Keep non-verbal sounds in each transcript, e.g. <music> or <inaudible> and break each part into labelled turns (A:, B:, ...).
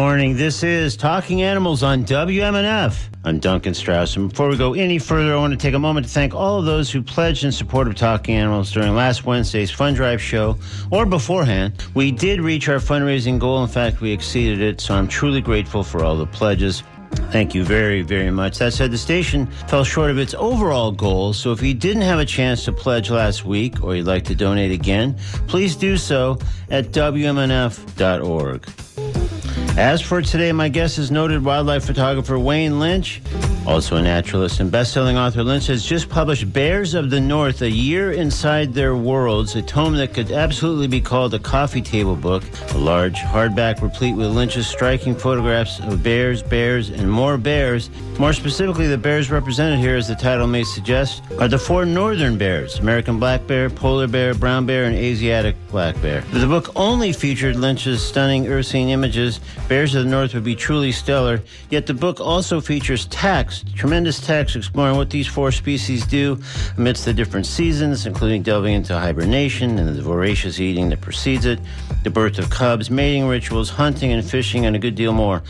A: Morning. This is Talking Animals on WMNF. I'm Duncan Strauss. And before we go any further, I want to take a moment to thank all of those who pledged in support of Talking Animals during last Wednesday's Fund Drive show or beforehand. We did reach our fundraising goal. In fact, we exceeded it. So I'm truly grateful for all the pledges. Thank you very, very much. That said, the station fell short of its overall goal, so if you didn't have a chance to pledge last week or you'd like to donate again, please do so at WMNF.org. As for today, my guest is noted wildlife photographer Wayne Lynch. Also a naturalist and best-selling author, Lynch has just published Bears of the North, A Year Inside Their Worlds, a tome that could absolutely be called a coffee table book. A large hardback replete with Lynch's striking photographs of bears, bears, and more bears. More specifically, the bears represented here, as the title may suggest, are the four northern bears, American black bear, polar bear, brown bear, and Asiatic black bear. If the book only featured Lynch's stunning earth-scene images, Bears of the North would be truly stellar, yet the book also features text, tremendous text exploring what these four species do amidst the different seasons, including delving into hibernation and the voracious eating that precedes it, the birth of cubs, mating rituals, hunting and fishing, and a good deal more.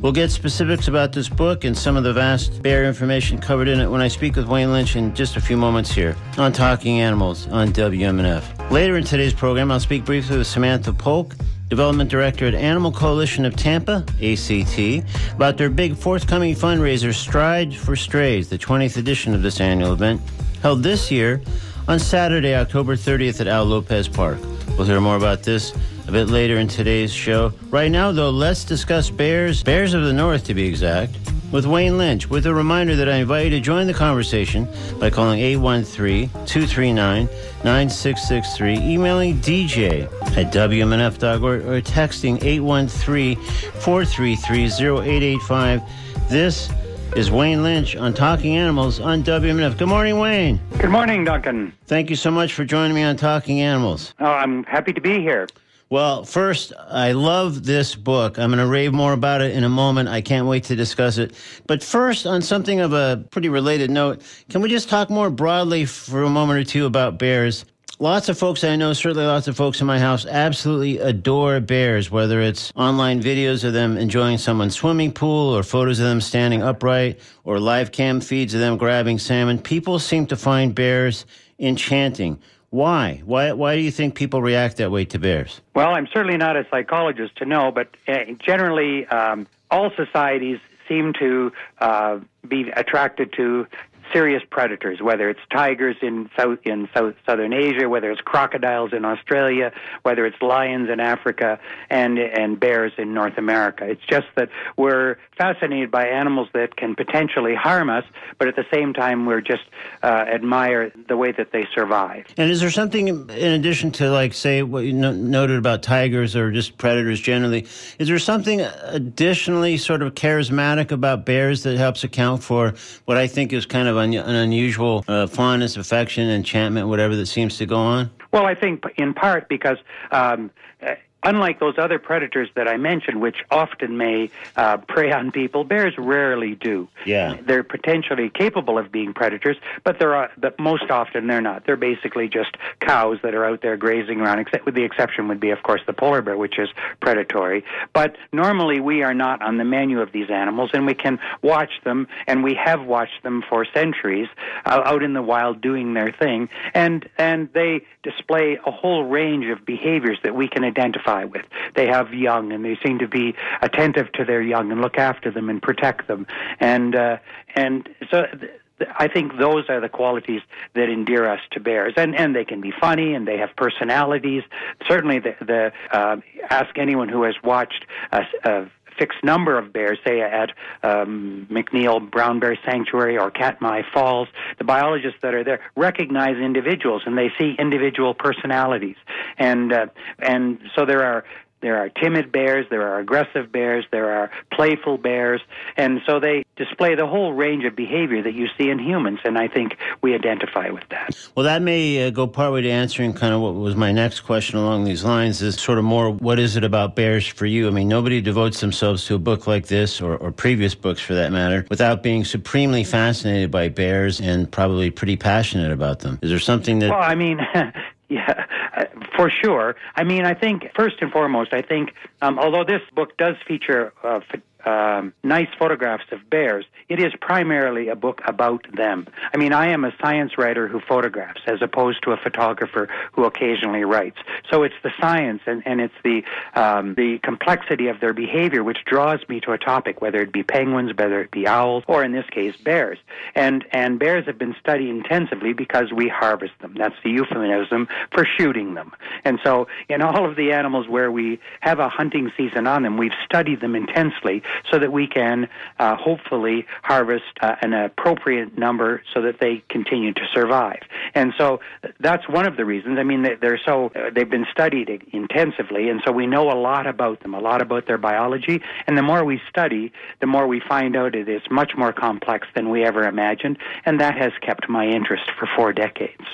A: We'll get specifics about this book and some of the vast bear information covered in it when I speak with Wayne Lynch in just a few moments here on Talking Animals on WMNF. Later in today's program, I'll speak briefly with Samantha Polk Development Director at Animal Coalition of Tampa, ACT, about their big forthcoming fundraiser, Stride for Strays, the 20th edition of this annual event, held this year on Saturday, October 30th at Al Lopez Park. We'll hear more about this a bit later in today's show. Right now, though, let's discuss bears, bears of the north to be exact with Wayne Lynch, with a reminder that I invite you to join the conversation by calling 813 239 9663, emailing DJ at WMNF.org, or texting 813 433 0885. This is Wayne Lynch on Talking Animals on WMNF. Good morning, Wayne.
B: Good morning, Duncan.
A: Thank you so much for joining me on Talking Animals.
B: Oh, I'm happy to be here.
A: Well, first, I love this book. I'm going to rave more about it in a moment. I can't wait to discuss it. But first, on something of a pretty related note, can we just talk more broadly for a moment or two about bears? Lots of folks I know, certainly lots of folks in my house, absolutely adore bears, whether it's online videos of them enjoying someone's swimming pool or photos of them standing upright or live cam feeds of them grabbing salmon. People seem to find bears enchanting. Why? Why? Why do you think people react that way to bears?
B: Well, I'm certainly not a psychologist to know, but uh, generally, um, all societies seem to uh, be attracted to serious predators, whether it's tigers in south in south, southern Asia, whether it's crocodiles in Australia, whether it's lions in Africa, and and bears in North America. It's just that we're fascinated by animals that can potentially harm us, but at the same time we're just uh, admire the way that they survive.
A: And is there something in addition to like say what you noted about tigers or just predators generally? Is there something additionally sort of charismatic about bears that helps account for what I think is kind of un- an unusual uh, fondness, affection, enchantment, whatever that seems to go on?
B: Well, I think in part because um, unlike those other predators that I mentioned, which often may uh, prey on people, bears rarely do.
A: Yeah,
B: they're potentially capable of being predators, but they're uh, but most often they're not. They're basically just cows that are out there grazing around. Except with the exception would be, of course, the polar bear, which is predatory. But normally we are not on the menu of these animals, and we can watch them, and we have watched them for centuries uh, out in the wild doing their thing, and and they display a whole range of behaviors that we can identify with. They have young, and they seem to be attentive to their young and look after them and protect them. And uh, and so. Th- I think those are the qualities that endear us to bears, and and they can be funny and they have personalities. Certainly, the, the uh, ask anyone who has watched a, a fixed number of bears, say at um, McNeil Brown Bear Sanctuary or Katmai Falls, the biologists that are there recognize individuals and they see individual personalities, and uh, and so there are there are timid bears, there are aggressive bears, there are playful bears, and so they display the whole range of behavior that you see in humans, and I think we identify with that.
A: Well, that may uh, go partway to answering kind of what was my next question along these lines is sort of more what is it about bears for you? I mean, nobody devotes themselves to a book like this or, or previous books for that matter without being supremely fascinated by bears and probably pretty passionate about them. Is there something that.
B: Well, I mean, <laughs> yeah For sure. I mean, I think first and foremost, I think um, although this book does feature uh, um, nice photographs of bears, it is primarily a book about them. I mean, I am a science writer who photographs as opposed to a photographer who occasionally writes. So it's the science and, and it's the um, the complexity of their behavior which draws me to a topic, whether it be penguins, whether it be owls, or in this case bears. And and bears have been studied intensively because we harvest them. That's the euphemism for shooting them. And so in all of the animals where we have a hunting season on them, we've studied them intensely so that we can uh, hopefully harvest uh, an appropriate number so that they continue to survive. And so that's one of the reasons. I mean, they're so uh, they've been studied intensively, and so we know a lot about them, a lot about their biology. And the more we study, the more we find out it is much more complex than we ever imagined, and that has kept my interest for four decades.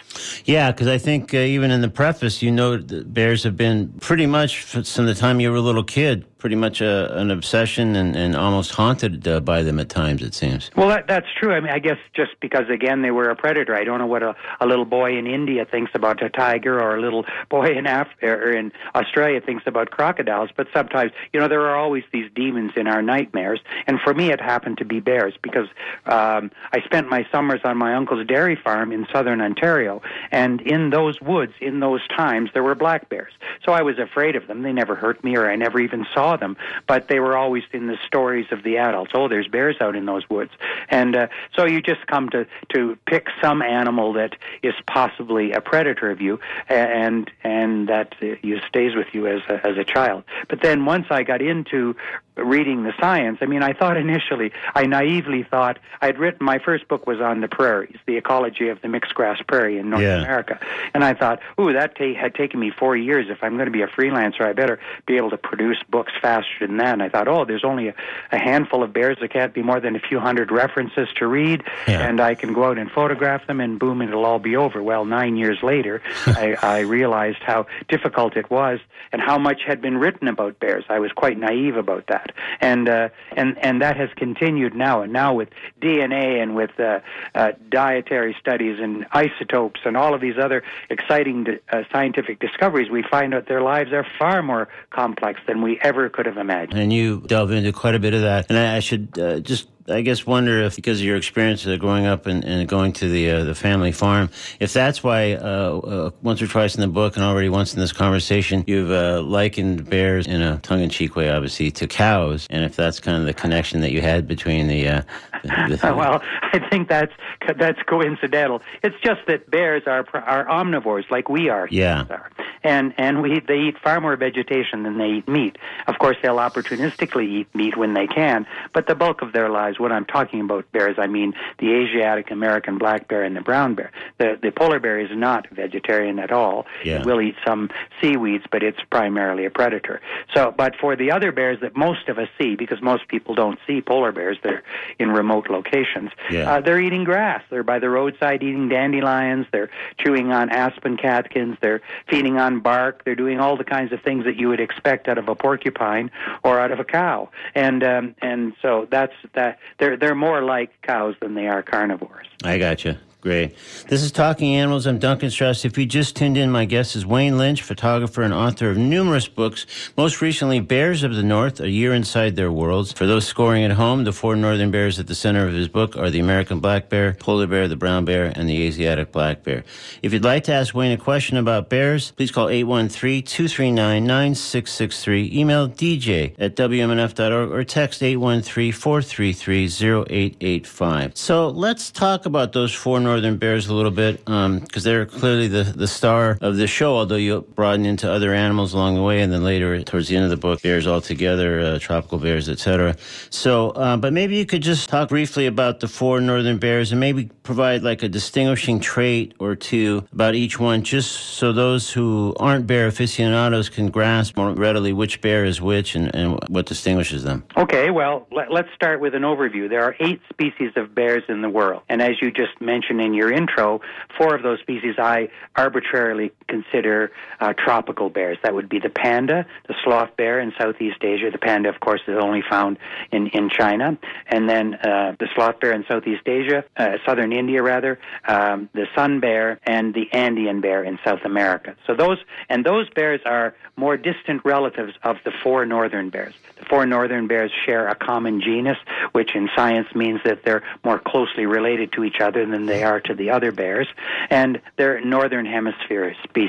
A: Yeah, because I think uh, even in the preface, you know, bears have been pretty much from the time you were a little kid pretty much a, an obsession and, and almost haunted uh, by them at times, it seems.
B: Well, that, that's true. I mean, I guess just because, again, they were a predator. I don't know what a, a little boy in India thinks about a tiger or a little <laughs> boy in Af- or in Australia thinks about crocodiles, but sometimes, you know, there are always these demons in our nightmares. And for me, it happened to be bears because um, I spent my summers on my uncle's dairy farm in southern Ontario. And in those woods, in those times, there were black bears. So I was afraid of them. They never hurt me or I never even saw saw them, but they were always in the stories of the adults. Oh, there's bears out in those woods, and uh, so you just come to to pick some animal that is possibly a predator of you, and and that uh, you stays with you as a, as a child. But then once I got into reading the science. I mean, I thought initially, I naively thought I'd written my first book was on the prairies, the ecology of the mixed grass prairie in North yeah. America, and I thought, ooh, that ta- had taken me four years. If I'm going to be a freelancer, I better be able to produce books faster than that. And I thought, oh, there's only a, a handful of bears. There can't be more than a few hundred references to read, yeah. and I can go out and photograph them, and boom, it'll all be over. Well, nine years later, <laughs> I, I realized how difficult it was and how much had been written about bears. I was quite naive about that and uh, and and that has continued now. And now with DNA and with uh, uh, dietary studies and isotopes and all of these other exciting uh, scientific discoveries, we find out their lives are far more complex than we ever could have imagined.
A: And you delve into quite a bit of that. And I should uh, just I guess wonder if because of your experience of growing up and, and going to the uh, the family farm, if that's why uh, uh, once or twice in the book and already once in this conversation, you've uh, likened bears in a tongue in cheek way, obviously, to cows, and if that's kind of the connection that you had between the. Uh,
B: the, the <laughs> well, I think that's that's coincidental. It's just that bears are are omnivores like we are.
A: Yeah.
B: Are. And and we they eat far more vegetation than they eat meat. Of course, they'll opportunistically eat meat when they can, but the bulk of their lives realize when I'm talking about bears, I mean the Asiatic American black bear and the brown bear. The the polar bear is not vegetarian at all.
A: Yeah.
B: It will eat some seaweeds, but it's primarily a predator. So, but for the other bears that most of us see, because most people don't see polar bears, they're in remote locations.
A: Yeah.
B: Uh, they're eating grass. They're by the roadside eating dandelions. They're chewing on aspen catkins. They're feeding on bark. They're doing all the kinds of things that you would expect out of a porcupine or out of a cow. And um, and so that's that they're they're more like cows than they are carnivores.
A: I got you. Great. This is Talking Animals. I'm Duncan Strauss. If you just tuned in, my guest is Wayne Lynch, photographer and author of numerous books, most recently Bears of the North, A Year Inside Their Worlds. For those scoring at home, the four northern bears at the center of his book are the American black bear, polar bear, the brown bear, and the Asiatic black bear. If you'd like to ask Wayne a question about bears, please call 813-239-9663, email dj at wmnf.org, or text 813-433-0885. So let's talk about those four northern Northern Bears a little bit because um, they're clearly the, the star of the show, although you broaden into other animals along the way, and then later, towards the end of the book, bears altogether, uh, tropical bears, etc. So, uh, but maybe you could just talk briefly about the four Northern Bears and maybe provide like a distinguishing trait or two about each one, just so those who aren't bear aficionados can grasp more readily which bear is which and, and what distinguishes them.
B: Okay, well, let, let's start with an overview. There are eight species of bears in the world, and as you just mentioned in your intro, four of those species I arbitrarily consider uh, tropical bears. That would be the panda, the sloth bear in Southeast Asia. The panda, of course, is only found in, in China. And then uh, the sloth bear in Southeast Asia, uh, southern India rather, um, the sun bear, and the Andean bear in South America. So those, and those bears are more distant relatives of the four northern bears. The four northern bears share a common genus, which in science means that they're more closely related to each other than they are to the other bears, and they're northern hemisphere species.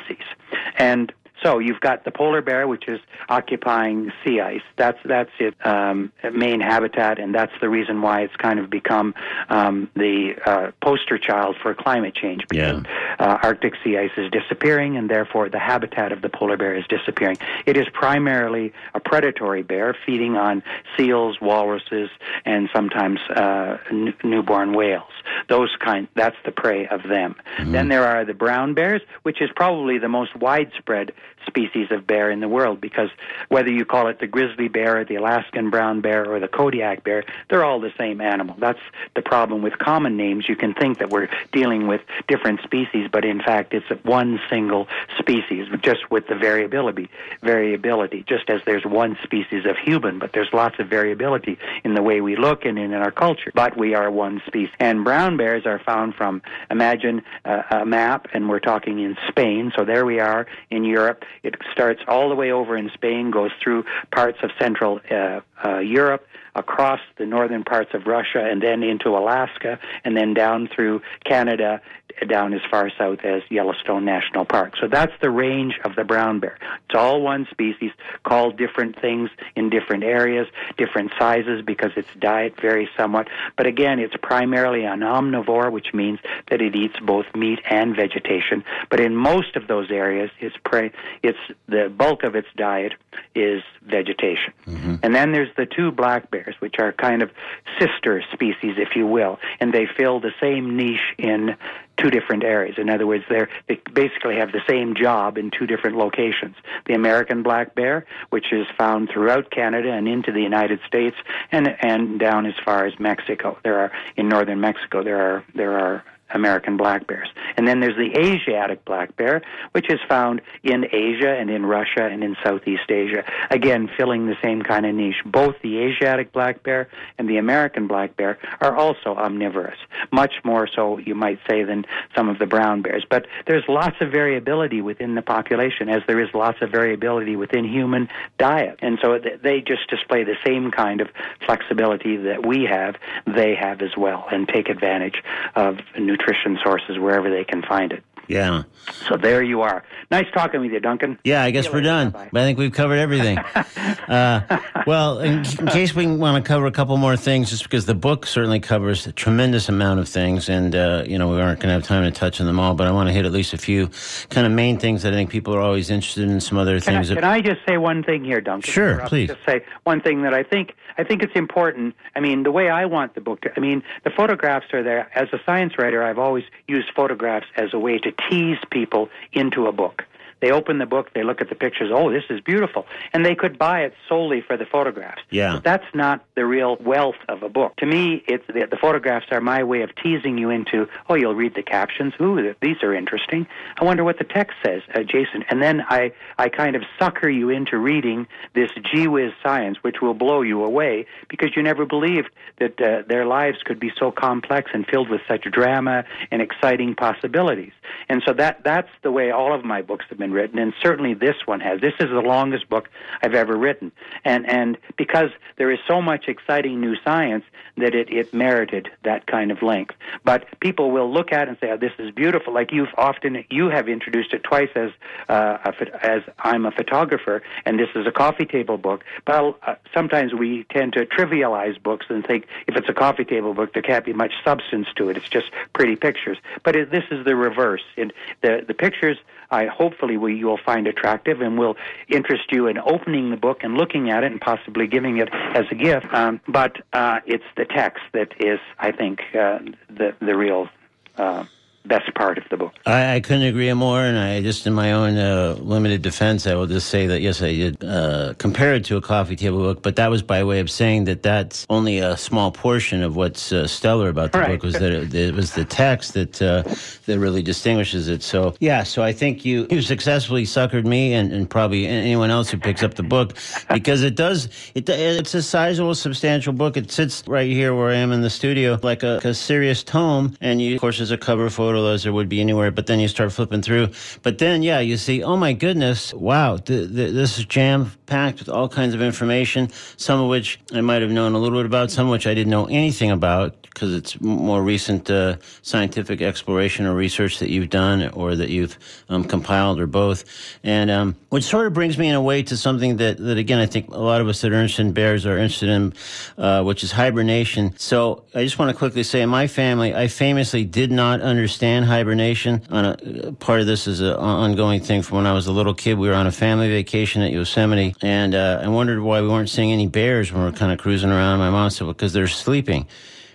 B: And so you've got the polar bear, which is occupying sea ice. That's that's its um, main habitat, and that's the reason why it's kind of become um, the uh, poster child for climate change. Because
A: Yeah.
B: uh, Arctic sea ice is disappearing, and therefore the habitat of the polar bear is disappearing. It is primarily a predatory bear, feeding on seals, walruses, and sometimes uh, n- newborn whales. Those kind. That's the prey of them. Mm-hmm. Then there are the brown bears, which is probably the most widespread species of bear in the world because whether you call it the grizzly bear or the Alaskan brown bear or the Kodiak bear, they're all the same animal. That's the problem with common names. You can think that we're dealing with different species, but in fact it's one single species, just with the variability. Variability, just as there's one species of human, but there's lots of variability in the way we look and in our culture. But we are one species. And brown bears are found from, imagine uh, a map, and we're talking in Spain. So there we are in Europe. It starts all the way over in Spain, goes through parts of Central uh, uh, Europe, across the northern parts of Russia, and then into Alaska, and then down through Canada, down as far south as Yellowstone National Park. So that's the range of the brown bear. It's all one species, called different things in different areas, different sizes because its diet varies somewhat. But again, it's primarily an omnivore, which means that it eats both meat and vegetation. But in most of those areas, its prey, its the bulk of its diet is vegetation. Mm-hmm. And then there's the two black bears, which are kind of sister species, if you will, and they fill the same niche in two different areas. In other words, they basically have the same job in two different locations. The American black bear, which is found throughout Canada and into the United States, and and down as far as Mexico. There are in northern Mexico there are there are American black bears. And then there's the Asiatic black bear, which is found in Asia and in Russia and in Southeast Asia. Again, filling the same kind of niche. Both the Asiatic black bear and the American black bear are also omnivorous, much more so, you might say, than some of the brown bears. But there's lots of variability within the population, as there is lots of variability within human diet. And so they just display the same kind of flexibility that we have, they have as well, and take advantage of nutrition sources wherever they can find it.
A: Yeah.
B: So there you are. Nice talking with you, Duncan.
A: Yeah, I guess we're done.
B: Bye-bye.
A: I think we've covered everything. <laughs> uh, well, in, in case we want to cover a couple more things, just because the book certainly covers a tremendous amount of things, and uh, you know we aren't going to have time to touch on them all. But I want to hit at least a few kind of main things that I think people are always interested in. Some other
B: Can I,
A: things. that-
B: can I just say one thing here, Duncan?
A: Sure, please.
B: Just say one thing that I think I think it's important. I mean, the way I want the book to. I mean, the photographs are there. As a science writer, I've always used photographs as a way to tease people into a book. They open the book, they look at the pictures. Oh, this is beautiful, and they could buy it solely for the photographs.
A: Yeah.
B: But that's not the real wealth of a book. To me, it's the, the photographs are my way of teasing you into. Oh, you'll read the captions. Ooh, these are interesting. I wonder what the text says, uh, Jason. And then I, I kind of sucker you into reading this gee whiz science, which will blow you away because you never believed that uh, their lives could be so complex and filled with such drama and exciting possibilities. And so that that's the way all of my books have been written, and certainly this one has. This is the longest book I've ever written, and and because there is so much exciting new science that it it merited that kind of length. But people will look at it and say, "Oh, this is beautiful." Like you've often you have introduced it twice as uh, a, as I'm a photographer, and this is a coffee table book. But uh, sometimes we tend to trivialize books and think if it's a coffee table book, there can't be much substance to it. It's just pretty pictures. But it, this is the reverse. It, the the pictures I hopefully will, you'll find attractive and will interest you in opening the book and looking at it and possibly giving it as a gift. Um, but uh, it's the text that is, I think, uh, the the real. Uh, best part of the book.
A: I, I couldn't agree more, and I just, in my own uh, limited defense, I will just say that yes, I did uh, compare it to a coffee table book, but that was by way of saying that that's only a small portion of what's uh, stellar about the
B: right.
A: book. Was that it, it, was the text that uh, that really distinguishes it. So yeah, so I think you you successfully suckered me and, and probably anyone else who picks up the book because it does it it's a sizable, substantial book. It sits right here where I am in the studio, like a, a serious tome, and you, of course, there's a cover photo as there would be anywhere. But then you start flipping through, but then yeah, you see, oh my goodness, wow, th- th- this is jam packed with all kinds of information. Some of which I might have known a little bit about, some of which I didn't know anything about because it's more recent uh, scientific exploration or research that you've done or that you've um, compiled or both. And um, which sort of brings me in a way to something that, that, again, I think a lot of us that are interested in bears are interested in, uh, which is hibernation. So I just want to quickly say in my family, I famously did not understand hibernation. On a, part of this is an ongoing thing from when I was a little kid. We were on a family vacation at Yosemite, and uh, I wondered why we weren't seeing any bears when we were kind of cruising around. My mom said, because they're sleeping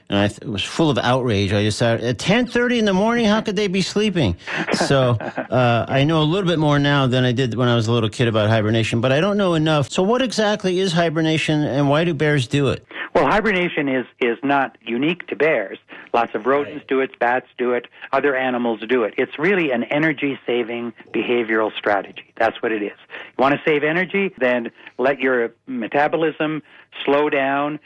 A: and I th- was full of outrage. I just thought, at ten thirty in the morning, how could they be sleeping? So <laughs> uh, I know a little bit more now than I did when I was a little kid about hibernation, but I don't know enough. So what exactly is hibernation, and why do bears do it?
B: Well, hibernation is is not unique to bears. Lots of rodents right. do it, bats do it, other animals do it. It's really an energy saving behavioral strategy. That's what it is. You want to save energy? Then let your metabolism slow down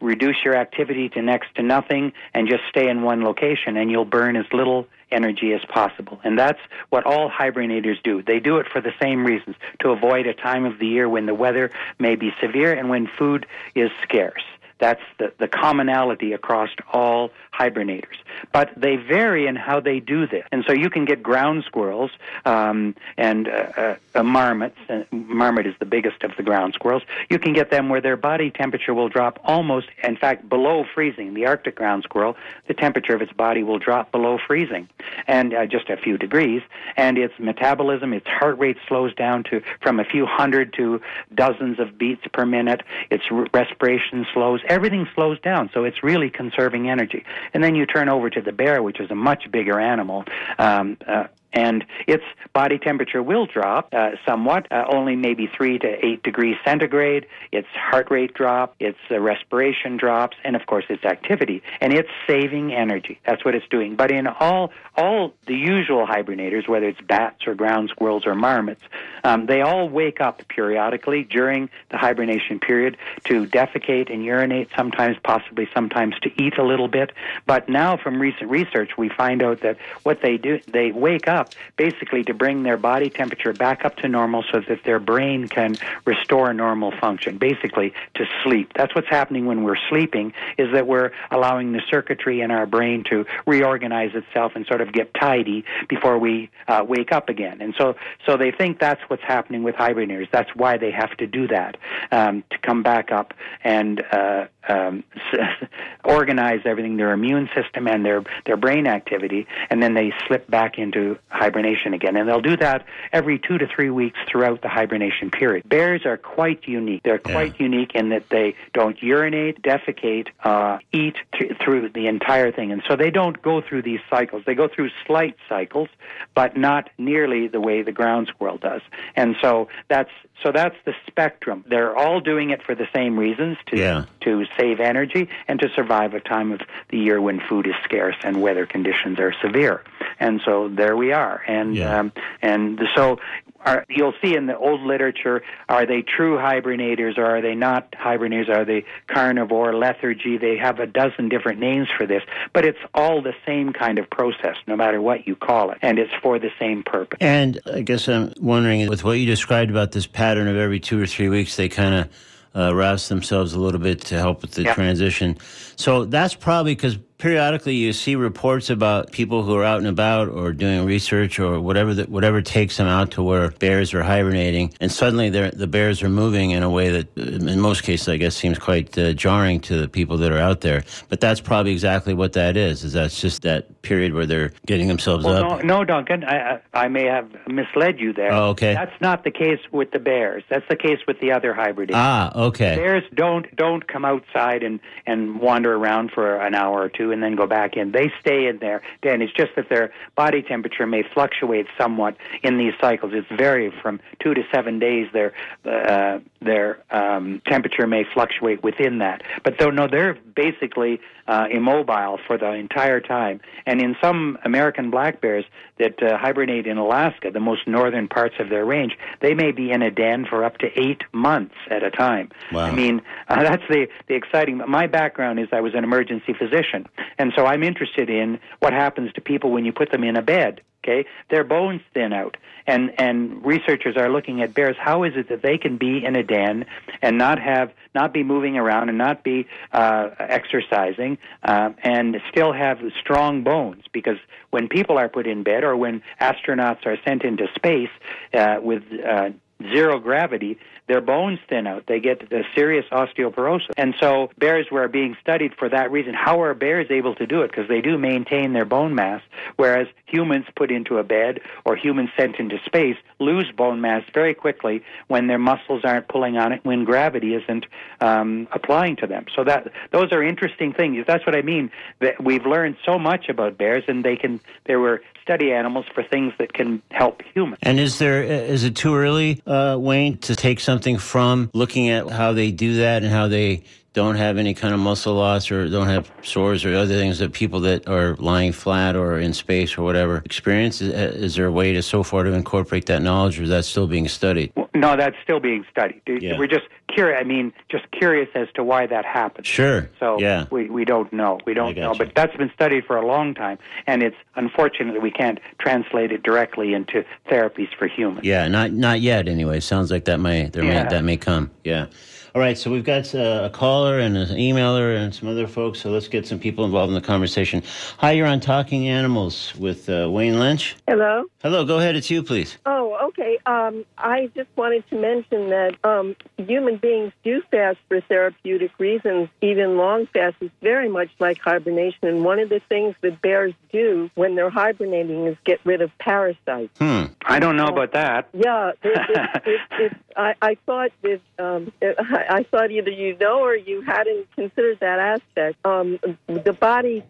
B: reduce your activity to next to nothing and just stay in one location and you'll burn as little energy as possible. And that's what all hibernators do. They do it for the same reasons to avoid a time of the year when the weather may be severe and when food is scarce. That's the, the commonality across all hibernators. But they vary in how they do this. And so you can get ground squirrels um, and uh, uh, marmots. Uh, marmot is the biggest of the ground squirrels. You can get them where their body temperature will drop almost, in fact, below freezing. The Arctic ground squirrel, the temperature of its body will drop below freezing, and uh, just a few degrees. And its metabolism, its heart rate slows down to from a few hundred to dozens of beats per minute. Its respiration slows. Everything slows down, so it's really conserving energy. And then you turn over to the bear, which is a much bigger animal. Um, uh, and its body temperature will drop uh, somewhat, uh, only maybe three to eight degrees centigrade. Its heart rate drops, its uh, respiration drops, and of course its activity. And it's saving energy. That's what it's doing. But in all all the usual hibernators, whether it's bats or ground squirrels or marmots, um, they all wake up periodically during the hibernation period to defecate and urinate. Sometimes, possibly, sometimes to eat a little bit. But now, from recent research, we find out that what they do, they wake up basically to bring their body temperature back up to normal so that their brain can restore normal function, basically to sleep. That's what's happening when we're sleeping is that we're allowing the circuitry in our brain to reorganize itself and sort of get tidy before we uh, wake up again. And so so they think that's what's happening with hibernators. That's why they have to do that um, to come back up and uh, um, <laughs> organize everything, their immune system and their their brain activity, and then they slip back into hibernation again. And they'll do that every two to three weeks throughout the hibernation period. Bears are quite unique. They're quite yeah. unique in that they don't urinate, defecate, uh, eat th- through the entire thing. And so they don't go through these cycles. They go through slight cycles, but not nearly the way the ground squirrel does. And so that's so that's the spectrum. They're all doing it for the same reasons to yeah. to save energy and to survive a time of the year when food is scarce and weather conditions are severe. And so there we are. And yeah. um, and so are, you'll see in the old literature, are they true hibernators or are they not hibernators? Are they carnivore, lethargy? They have a dozen different names for this, but it's all the same kind of process, no matter what you call it, and it's for the same purpose.
A: And I guess I'm wondering, with what you described about this pattern of every two or three weeks, they kind of uh, rouse themselves a little bit to help with the yeah. transition. So that's probably because periodically you see reports about people who are out and about or doing research or whatever that whatever takes them out to where bears are hibernating, and suddenly the bears are moving in a way that, in most cases, I guess, seems quite uh, jarring to the people that are out there. But that's probably exactly what that is. Is that's just that period where they're getting themselves
B: well,
A: up?
B: No, no, Duncan, I, I may have misled you there.
A: Oh, okay.
B: That's not the case with the bears. That's the case with the other hibernation.
A: Ah, okay.
B: Bears don't don't come outside and and wander around for an hour or two and then go back in. They stay in there. Dan, it's just that their body temperature may fluctuate somewhat in these cycles. It's vary from two to seven days. Their uh, their um, temperature may fluctuate within that, but though no, they're basically uh, immobile for the entire time. And in some American black bears that uh, hibernate in Alaska, the most northern parts of their range, they may be in a den for up to eight months at a time.
A: Wow.
B: I mean, uh, <laughs> that's the the exciting. My background is I was an emergency physician, and so I'm interested in what happens to people when you put them in a bed. Okay, their bones thin out, and and researchers are looking at bears. How is it that they can be in a den and not have not be moving around and not be uh, exercising uh, and still have strong bones? Because when people are put in bed or when astronauts are sent into space uh, with uh, zero gravity, their bones thin out. They get the serious osteoporosis. And so bears were being studied for that reason. How are bears able to do it? Because they do maintain their bone mass, whereas humans put into a bed or humans sent into space lose bone mass very quickly when their muscles aren't pulling on it, when gravity isn't um, applying to them. So that those are interesting things. That's what I mean. That we've learned so much about bears, and they can. There were study animals for things that can help humans.
A: And is there is it too early, uh, Wayne, to take something from looking at how they do that and how they don't have any kind of muscle loss or don't have sores or other things that people that are lying flat or in space or whatever experience? Is, uh, is there a way to so far to incorporate that knowledge, or is that still being studied?
B: No, that's still being studied.
A: Yeah.
B: We're just curious. I mean, just curious as to why that happens.
A: Sure.
B: So
A: yeah.
B: we we don't know. We don't know,
A: gotcha.
B: but that's been studied for a long time, and it's unfortunate that we can't translate it directly into therapies for humans.
A: Yeah, not not yet. Anyway, sounds like that may there
B: Yeah.
A: may that may come. Yeah. All right, so we've got uh, a caller and an emailer and some other folks. So let's get some people involved in the conversation. Hi, you're on Talking Animals with uh, Wayne Lynch.
C: Hello.
A: Hello, go ahead. It's you, please.
C: Oh, okay. Um, I just wanted to mention that um, human beings do fast for therapeutic reasons. Even long fast is very much like hibernation. And one of the things that bears do when they're hibernating is get rid of parasites.
A: Hmm.
B: I don't know about that.
C: Yeah, it, it, it, it, I, I thought that um, it, I I thought either you know or you hadn't considered that aspect. Um, the body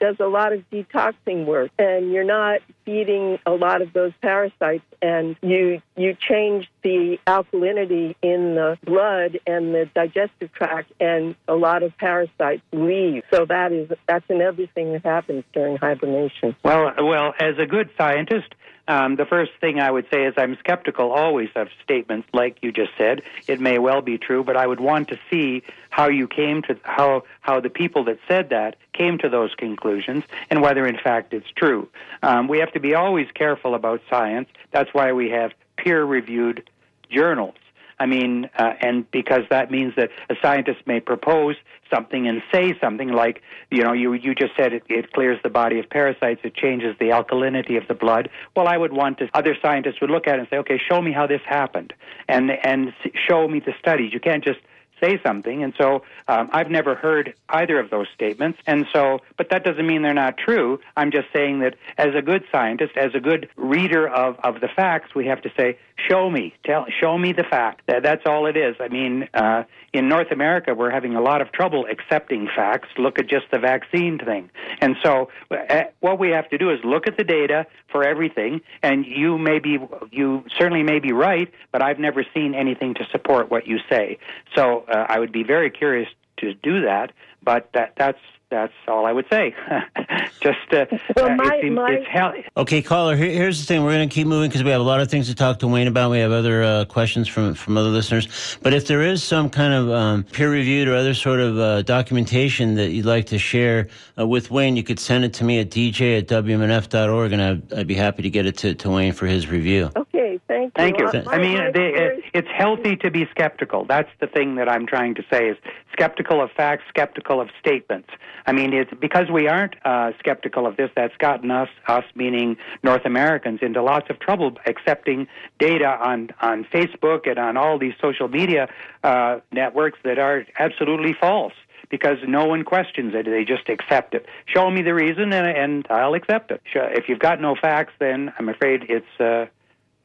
C: does a lot of detoxing work, and you're not feeding a lot of those parasites, and you you change the alkalinity in the blood and the digestive tract, and a lot of parasites leave. So that is that's in everything that happens during hibernation.
B: Well, well, as a good scientist, um, the first thing I would say is I'm skeptical always of statements like you just said. It may well be true, but I would want to see how you came to how how the people that said that came to those conclusions and whether in fact it's true. Um, we have to be always careful about science. That's why we have peer-reviewed journals. I mean, uh, and because that means that a scientist may propose something and say something like, you know, you you just said it, it clears the body of parasites, it changes the alkalinity of the blood. Well, I would want to. Other scientists would look at it and say, okay, show me how this happened, and and show me the studies. You can't just say something. And so um, I've never heard either of those statements. And so, but that doesn't mean they're not true. I'm just saying that as a good scientist, as a good reader of, of the facts, we have to say, show me, tell, show me the fact. That, that's all it is. I mean, uh, in North America, we're having a lot of trouble accepting facts. Look at just the vaccine thing. And so, uh, what we have to do is look at the data for everything. And you may be, you certainly may be right, but I've never seen anything to support what you say. So, uh, I would be very curious to do that. But that, that's that's all I would say. <laughs> just uh,
C: Well,
B: uh,
C: my-
B: it's,
C: my-
B: it's hell.
A: Okay, caller. Here, here's the thing. We're going to keep moving because we have a lot of things to talk to Wayne about. We have other uh, questions from from other listeners. But if there is some kind of um, peer-reviewed or other sort of uh, documentation that you'd like to share uh, with Wayne, you could send it to me at dj at wmnf.org, and I'd, I'd be happy to get it to, to Wayne for his review.
C: Okay, thank you.
B: Thank you.
C: Uh,
B: I mean, they, it's healthy to be skeptical. That's the thing that I'm trying to say is skeptical of facts, skeptical of statements. I mean, it's because we aren't uh, skeptical of this that's gotten us, us meaning North Americans, into lots of trouble accepting data on on Facebook and on all these social media uh, networks that are absolutely false. Because no one questions it, they just accept it. Show me the reason, and, and I'll accept it. If you've got no facts, then I'm afraid it's uh,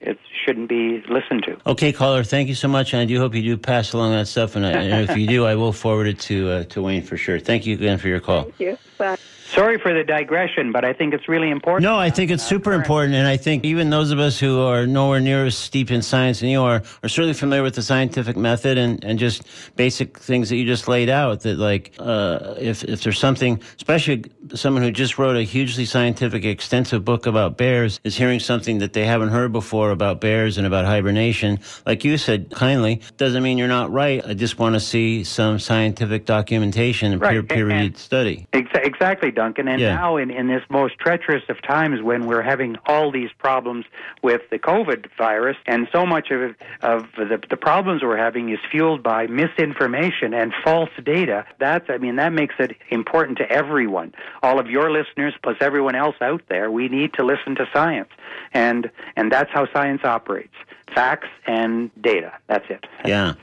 B: it shouldn't be listened to.
A: Okay, caller, thank you so much, and I do hope you do pass along that stuff. And, I, and if you do, I will forward it to uh, to Wayne for sure. Thank you again for your call.
C: Thank you. Bye.
B: Sorry for the digression, but I think it's really important.
A: No, I think it's super important, and I think even those of us who are nowhere near as steep in science than you are are certainly familiar with the scientific method and, and just basic things that you just laid out. That like uh, if if there's something, especially someone who just wrote a hugely scientific, extensive book about bears, is hearing something that they haven't heard before about bears and about hibernation. Like you said kindly, doesn't mean you're not right. I just want to see some scientific documentation and
B: Right,
A: peer, peer reviewed study.
B: Exa- exactly, Duncan. And
A: Yeah.
B: now, in, in this most treacherous of times when we're having all these problems with the COVID virus, and so much of, it, of the, the problems we're having is fueled by misinformation and false data, that's, I mean, that makes it important to everyone. All of your listeners, plus everyone else out there, we need to listen to science. And, and that's how science operates facts and data. That's it.
A: Yeah.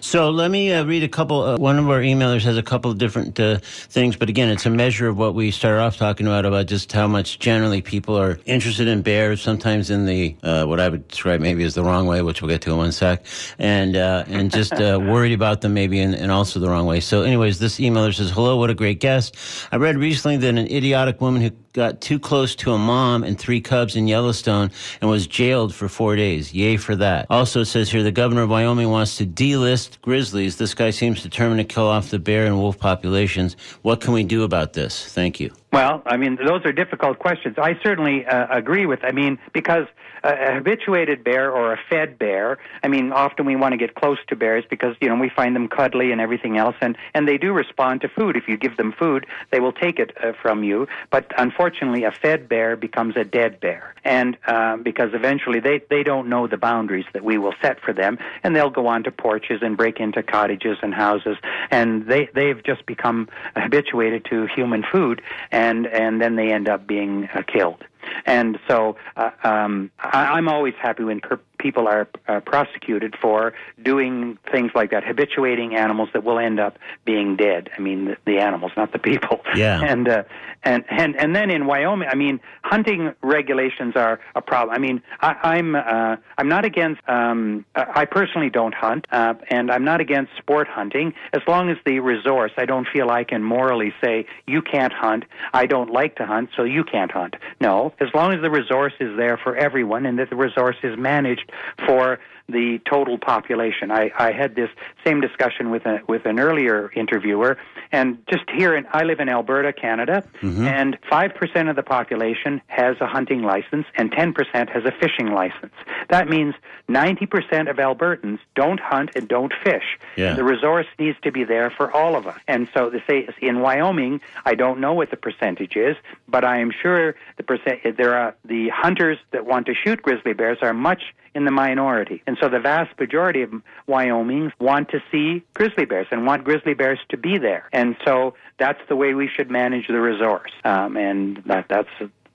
A: So let me uh, read a couple. Uh, one of our emailers has a couple of different uh, things, but again, it's a measure of what we started off talking about about just how much generally people are interested in bears. Sometimes in the uh, what I would describe maybe as the wrong way, which we'll get to in one sec, and uh, and just uh, <laughs> worried about them maybe in, in also the wrong way. So, anyways, this emailer says, "Hello, what a great guest. I read recently that an idiotic woman who got too close to a mom and three cubs in Yellowstone and was jailed for four days. Yay for that. Also it says here the governor of Wyoming wants to delist grizzlies. This guy seems determined to kill off the bear and wolf populations. What can we do about this? Thank you.
B: Well, I mean, those are difficult questions. I certainly uh, agree with. I mean, because a, habituated bear or a fed bear. I mean, often we want to get close to bears because you know we find them cuddly and everything else, and and they do respond to food. If you give them food, they will take it uh, from you. But unfortunately, a fed bear becomes a dead bear, and um, because eventually they they don't know the boundaries that we will set for them, and they'll go onto porches and break into cottages and houses, and they they've just become habituated to human food, and and then they end up being uh, killed. And so uh, um, I, I'm always happy when per- people are uh, prosecuted for doing things like that, habituating animals that will end up being dead. I mean, the, the animals, not the people.
A: Yeah. <laughs>
B: And uh, and and and then in Wyoming, I mean, hunting regulations are a problem. I mean, I, I'm uh, I'm not against. Um, I personally don't hunt, uh, and I'm not against sport hunting as long as the resource. I don't feel I can morally say you can't hunt. I don't like to hunt, so you can't hunt. No, as long as the resource is there for everyone and that the resource is managed for the total population. I, I had this same discussion with a, with an earlier interviewer, and just here in I live in Alberta, Canada, mm-hmm. and five percent of the population has a hunting license, and ten percent has a fishing license. That means ninety percent of Albertans don't hunt and don't fish.
A: Yeah.
B: The resource needs to be there for all of us. And so they say in Wyoming, I don't know what the percentage is, but I am sure the percent there are the hunters that want to shoot grizzly bears are much in the minority. And so the vast majority of Wyomings want to see grizzly bears and want grizzly bears to be there. And so that's the way we should manage the resource. Um, and that, that's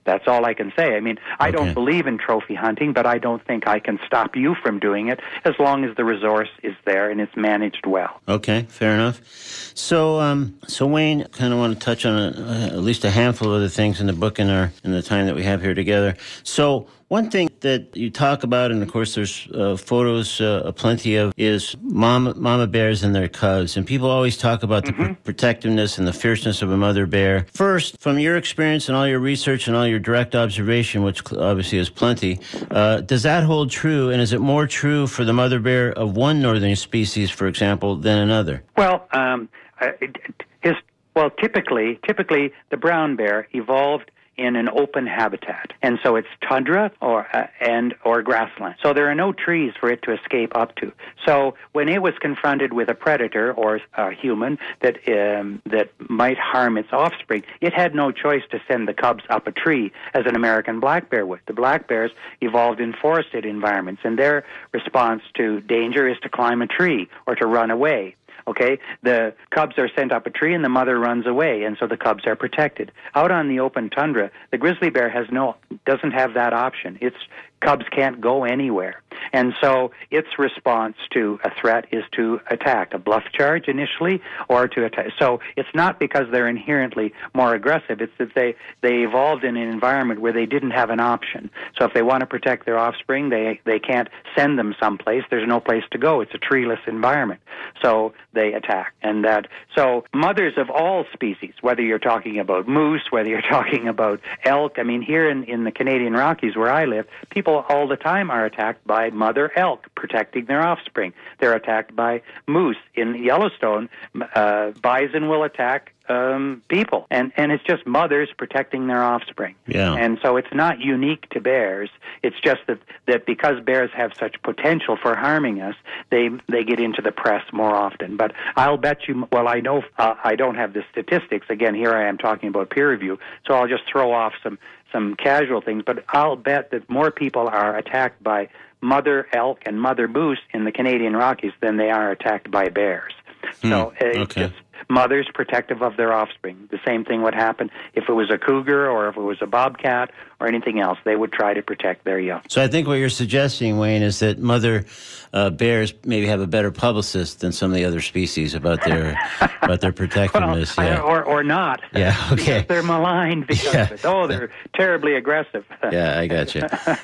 B: that's all I can say. I mean, I
A: Okay.
B: don't believe in trophy hunting, but I don't think I can stop you from doing it as long as the resource is there and it's managed well.
A: Okay, fair enough. So, um, so Wayne, kind of want to touch on a, uh, at least a handful of the things in the book in our in the time that we have here together. So, one thing that you talk about, and of course, there's uh, photos uh, plenty of, is mama mama bears and their cubs. And people always talk about the pr- protectiveness and the fierceness of a mother bear. First, from your experience and all your research and all your direct observation, which obviously is plenty, uh, does that hold true? And is it more true for the mother bear of one northern species, for example, than another?
B: Well, um, his, well, typically, typically the brown bear evolved in an open habitat, and so it's tundra or uh, and or grassland. So there are no trees for it to escape up to. So when it was confronted with a predator or a human that um, that might harm its offspring, it had no choice to send the cubs up a tree as an American black bear would. The black bears evolved in forested environments, and their response to danger is to climb a tree or to run away. Okay, the cubs are sent up a tree and the mother runs away, and so the cubs are protected. Out on the open tundra, the grizzly bear has no doesn't have that option. It's cubs can't go anywhere. And so its response to a threat is to attack, a bluff charge initially, or to attack. So it's not because they're inherently more aggressive, it's that they, they evolved in an environment where they didn't have an option. So if they want to protect their offspring, they, they can't send them someplace. There's no place to go. It's a treeless environment. So they attack. And that, so mothers of all species, whether you're talking about moose, whether you're <laughs> talking about elk, I mean, here in, in the Canadian Rockies where I live, people all the time are attacked by mother elk protecting their offspring. They're attacked by moose. In Yellowstone, uh, bison will attack um, people, and and it's just mothers protecting their offspring.
A: Yeah.
B: And so it's not unique to bears. It's just that that because bears have such potential for harming us, they they get into the press more often. But I'll bet you. Well, I know uh, I don't have the statistics. Again, here I am talking about peer review, so I'll just throw off some some casual things. But I'll bet that more people are attacked by mother elk and mother moose in the Canadian Rockies than they are attacked by bears.
A: Hmm.
B: So it's
A: okay.
B: just mothers protective of their offspring. The same thing would happen if it was a cougar or if it was a bobcat or anything else. They would try to protect their young.
A: So I think what you're suggesting, Wayne, is that mother uh, bears maybe have a better publicist than some of the other species about their <laughs> about their protectiveness.
B: well,
A: yeah.
B: or or not.
A: Yeah, <laughs> okay.
B: They're maligned because
A: Yeah.
B: of it. Oh, they're terribly aggressive. <laughs>
A: yeah, I got you.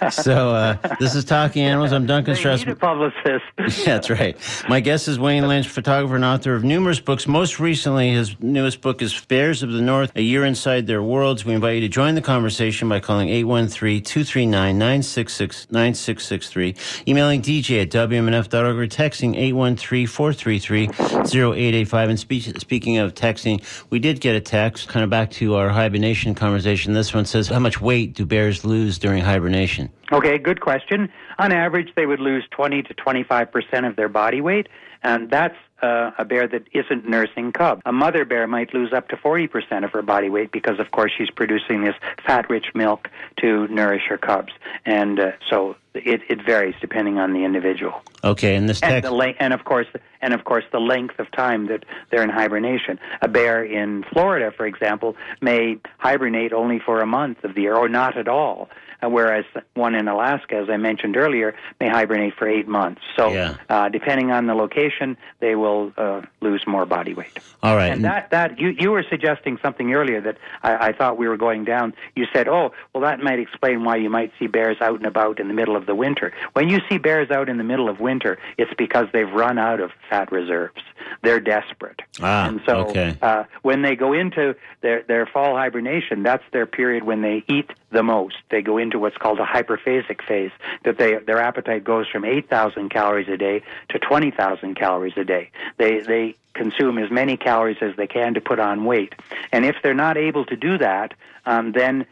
A: So uh, this is Talking Animals. I'm Duncan
B: they need a
A: Strauss.
B: publicist.
A: Yeah, that's right. My guest is Wayne Lynch, photographer and author of numerous books. Most recently, his newest book is Bears of the North, A Year Inside Their Worlds. We invite you to join the conversation by calling 813-239-9663, emailing DJ at WMNF.org or texting 813-433-0885. And spe- speaking of texting, we did get a text, kind of back to our hibernation conversation. This one says, how much weight do bears lose during hibernation?
B: Okay, good question. On average, they would lose 20 to 25 percent of their body weight, and that's uh, a bear that isn't nursing cubs. A mother bear might lose up to 40 percent of her body weight because, of course, she's producing this fat-rich milk to nourish her cubs, and uh, so it, it varies depending on the individual.
A: Okay, and this
B: And
A: text...
B: the le- and of course, and of course, the length of time that they're in hibernation. A bear in Florida, for example, may hibernate only for a month of the year, or not at all. Uh, whereas one in Alaska, as I mentioned earlier, may hibernate for eight months. So,
A: Yeah.
B: uh, depending on the location, they will uh, lose more body weight.
A: All right.
B: And that, that you, you were suggesting something earlier that I, I thought we were going down. You said, oh, well, that might explain why you might see bears out and about in the middle of the winter. When you see bears out in the middle of winter, it's because they've run out of fat reserves. They're desperate.
A: Ah,
B: and so
A: okay.
B: uh, when they go into their, their fall hibernation, that's their period when they eat the most. They go into what's called a hyperphasic phase, that they, their appetite goes from 8,000 calories a day to 20,000 calories a day. They, they consume as many calories as they can to put on weight. And if they're not able to do that, um, then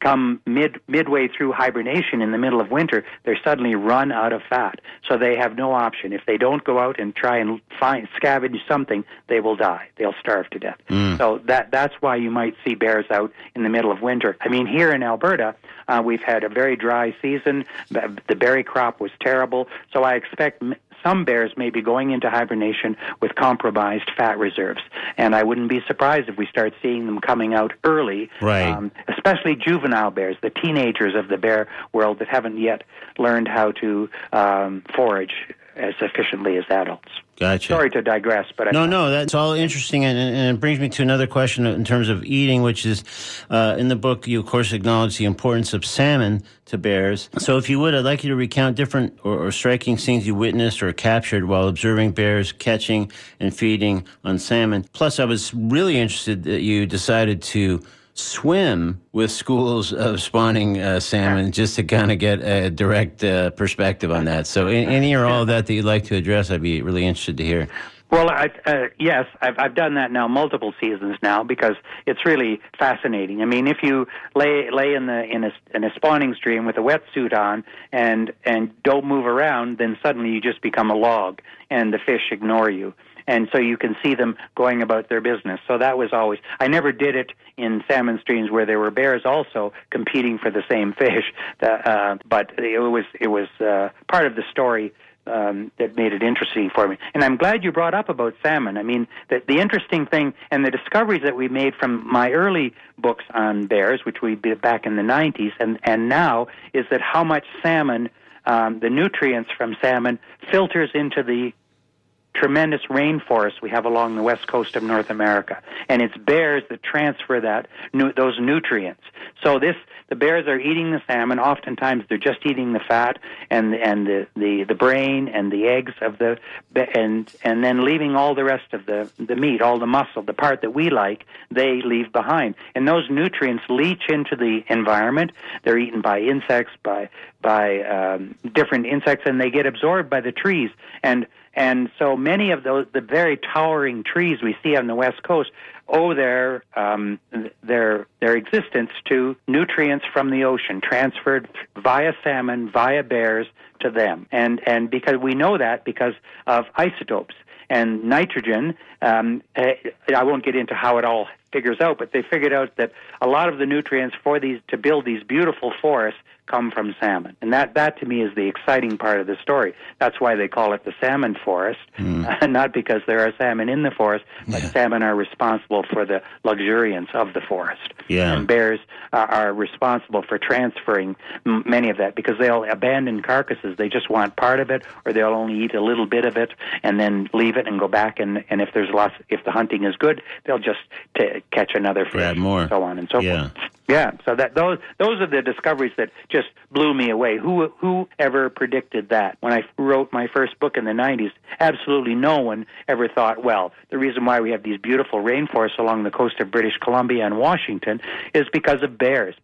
B: come mid midway through hibernation in the middle of winter, they're suddenly run out of fat. So they have no option. If they don't go out and try and find scavenge something, they will die. They'll starve to death. So that that's why you might see bears out in the middle of winter. I mean, here in Alberta, uh, we've had a very dry season. The the berry crop was terrible. So I expect m- some bears may be going into hibernation with compromised fat reserves. And I wouldn't be surprised if we start seeing them coming out early,
A: Right.
B: um, especially juvenile bears, the teenagers of the bear world that haven't yet learned how to um, forage as efficiently as adults.
A: Gotcha.
B: Sorry to digress, but
A: No,
B: I,
A: no, that's all interesting, and, and it brings me to another question in terms of eating, which is uh, in the book. You of course acknowledge the importance of salmon to bears. So, if you would, I'd like you to recount different or, or striking scenes you witnessed or captured while observing bears catching and feeding on salmon. Plus, I was really interested that you decided to swim with schools of spawning uh, salmon just to kind of get a direct uh, perspective on that. So, any or all of that that you'd like to address, I'd be really interested to hear.
B: Well, I, uh, yes, I've, I've done that now multiple seasons now because it's really fascinating. I mean, if you lay lay in the in a in a spawning stream with a wetsuit on and and don't move around, then suddenly you just become a log, and the fish ignore you. And so you can see them going about their business. So that was always. I never did it in salmon streams where there were bears also competing for the same fish. <laughs> Uh, but it was it was uh, part of the story um, that made it interesting for me. And I'm glad you brought up about salmon. I mean, the, the interesting thing and the discoveries that we made from my early books on bears, which we did back in the 90s, and, and now, is that how much salmon, um, the nutrients from salmon, filters into the tremendous rainforests we have along the west coast of North America, and it's bears that transfer that those nutrients. So this the bears are eating the salmon. Oftentimes they're just eating the fat and and the, the, the brain and the eggs of the and and then leaving all the rest of the the meat, all the muscle, the part that we like, they leave behind. And those nutrients leach into the environment. They're eaten by insects, by by um, different insects, and they get absorbed by the trees and and so many of those, the very towering trees we see on the west coast, owe their um, their their existence to nutrients from the ocean transferred via salmon, via bears to them, and and because we know that because of isotopes and nitrogen. Um, eh, I won't get into how it all figures out, but they figured out that a lot of the nutrients for these to build these beautiful forests come from salmon. And that, that to me is the exciting part of the story. That's why they call it the salmon forest, mm. uh, <laughs> not because there are salmon in the forest, but yeah. salmon are responsible for the luxuriance of the forest.
A: Yeah.
B: And bears uh, are responsible for transferring m- many of that because they'll abandon carcasses. They just want part of it, or they'll only eat a little bit of it and then leave it and go back. And, and if there's lots, if the hunting is good, they'll just t- catch another fish,
A: Grab more.
B: so on and so
A: yeah.
B: forth. Yeah, so that those those are the discoveries that just blew me away. Who who ever predicted that? When I wrote my first book in the 90s, absolutely no one ever thought, well, the reason why we have these beautiful rainforests along the coast of British Columbia and Washington is because of bears.